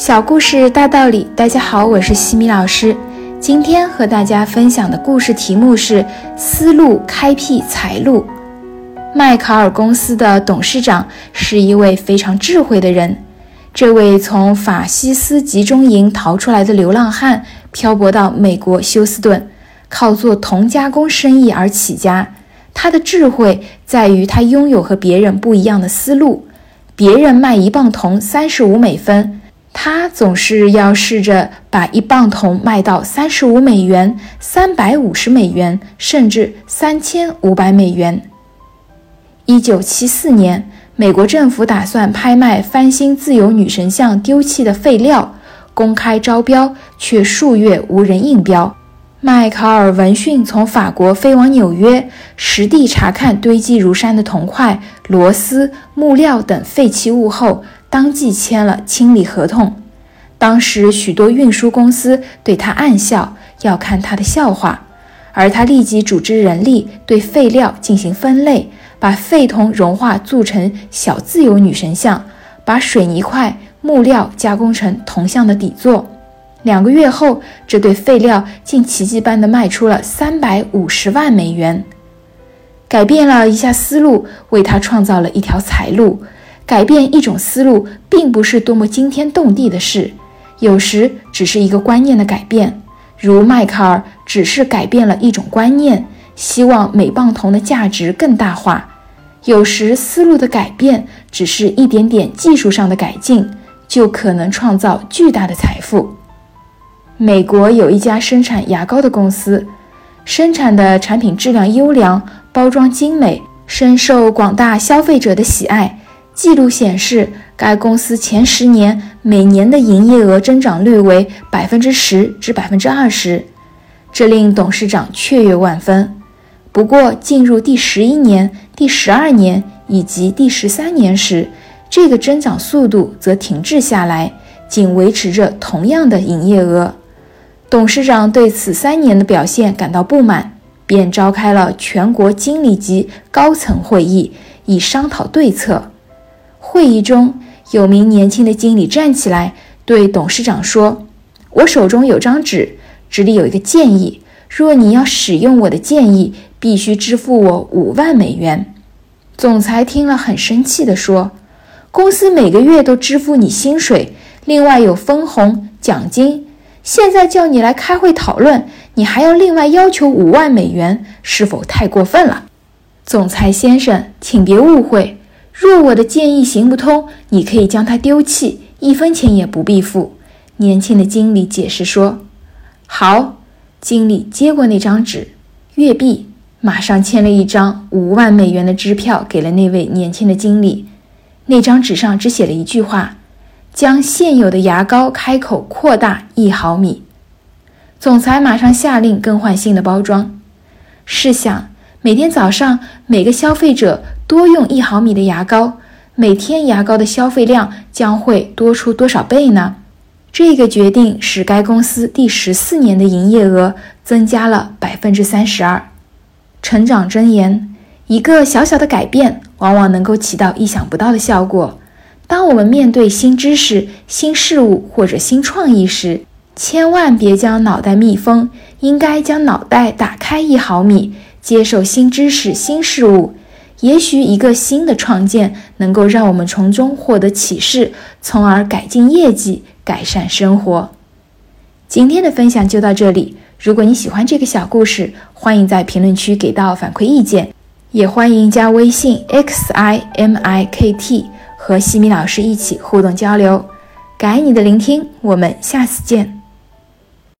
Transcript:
小故事大道理，大家好，我是西米老师。今天和大家分享的故事题目是“思路开辟财路”。迈卡尔公司的董事长是一位非常智慧的人。这位从法西斯集中营逃出来的流浪汉，漂泊到美国休斯顿，靠做铜加工生意而起家。他的智慧在于他拥有和别人不一样的思路。别人卖一磅铜三十五美分。他总是要试着把一磅铜卖到三十五美元、三百五十美元，甚至三千五百美元。一九七四年，美国政府打算拍卖翻新自由女神像丢弃的废料，公开招标，却数月无人应标。迈考尔闻讯从法国飞往纽约，实地查看堆积如山的铜块、螺丝、木料等废弃物后。当即签了清理合同。当时许多运输公司对他暗笑，要看他的笑话。而他立即组织人力对废料进行分类，把废铜融化铸成小自由女神像，把水泥块、木料加工成铜像的底座。两个月后，这对废料竟奇迹般的卖出了三百五十万美元，改变了一下思路，为他创造了一条财路。改变一种思路，并不是多么惊天动地的事，有时只是一个观念的改变。如迈克尔只是改变了一种观念，希望每磅铜的价值更大化。有时思路的改变只是一点点技术上的改进，就可能创造巨大的财富。美国有一家生产牙膏的公司，生产的产品质量优良，包装精美，深受广大消费者的喜爱。记录显示，该公司前十年每年的营业额增长率为百分之十至百分之二十，这令董事长雀跃万分。不过，进入第十一年、第十二年以及第十三年时，这个增长速度则停滞下来，仅维持着同样的营业额。董事长对此三年的表现感到不满，便召开了全国经理级高层会议，以商讨对策。会议中，有名年轻的经理站起来对董事长说：“我手中有张纸，纸里有一个建议。若你要使用我的建议，必须支付我五万美元。”总裁听了很生气地说：“公司每个月都支付你薪水，另外有分红奖金。现在叫你来开会讨论，你还要另外要求五万美元，是否太过分了？”总裁先生，请别误会。若我的建议行不通，你可以将它丢弃，一分钱也不必付。”年轻的经理解释说。“好。”经理接过那张纸，月币，马上签了一张五万美元的支票给了那位年轻的经理。那张纸上只写了一句话：“将现有的牙膏开口扩大一毫米。”总裁马上下令更换新的包装。试想。每天早上，每个消费者多用一毫米的牙膏，每天牙膏的消费量将会多出多少倍呢？这个决定使该公司第十四年的营业额增加了百分之三十二。成长箴言：一个小小的改变，往往能够起到意想不到的效果。当我们面对新知识、新事物或者新创意时，千万别将脑袋密封，应该将脑袋打开一毫米。接受新知识、新事物，也许一个新的创建能够让我们从中获得启示，从而改进业绩、改善生活。今天的分享就到这里。如果你喜欢这个小故事，欢迎在评论区给到反馈意见，也欢迎加微信 x i m i k t 和西米老师一起互动交流。感谢你的聆听，我们下次见。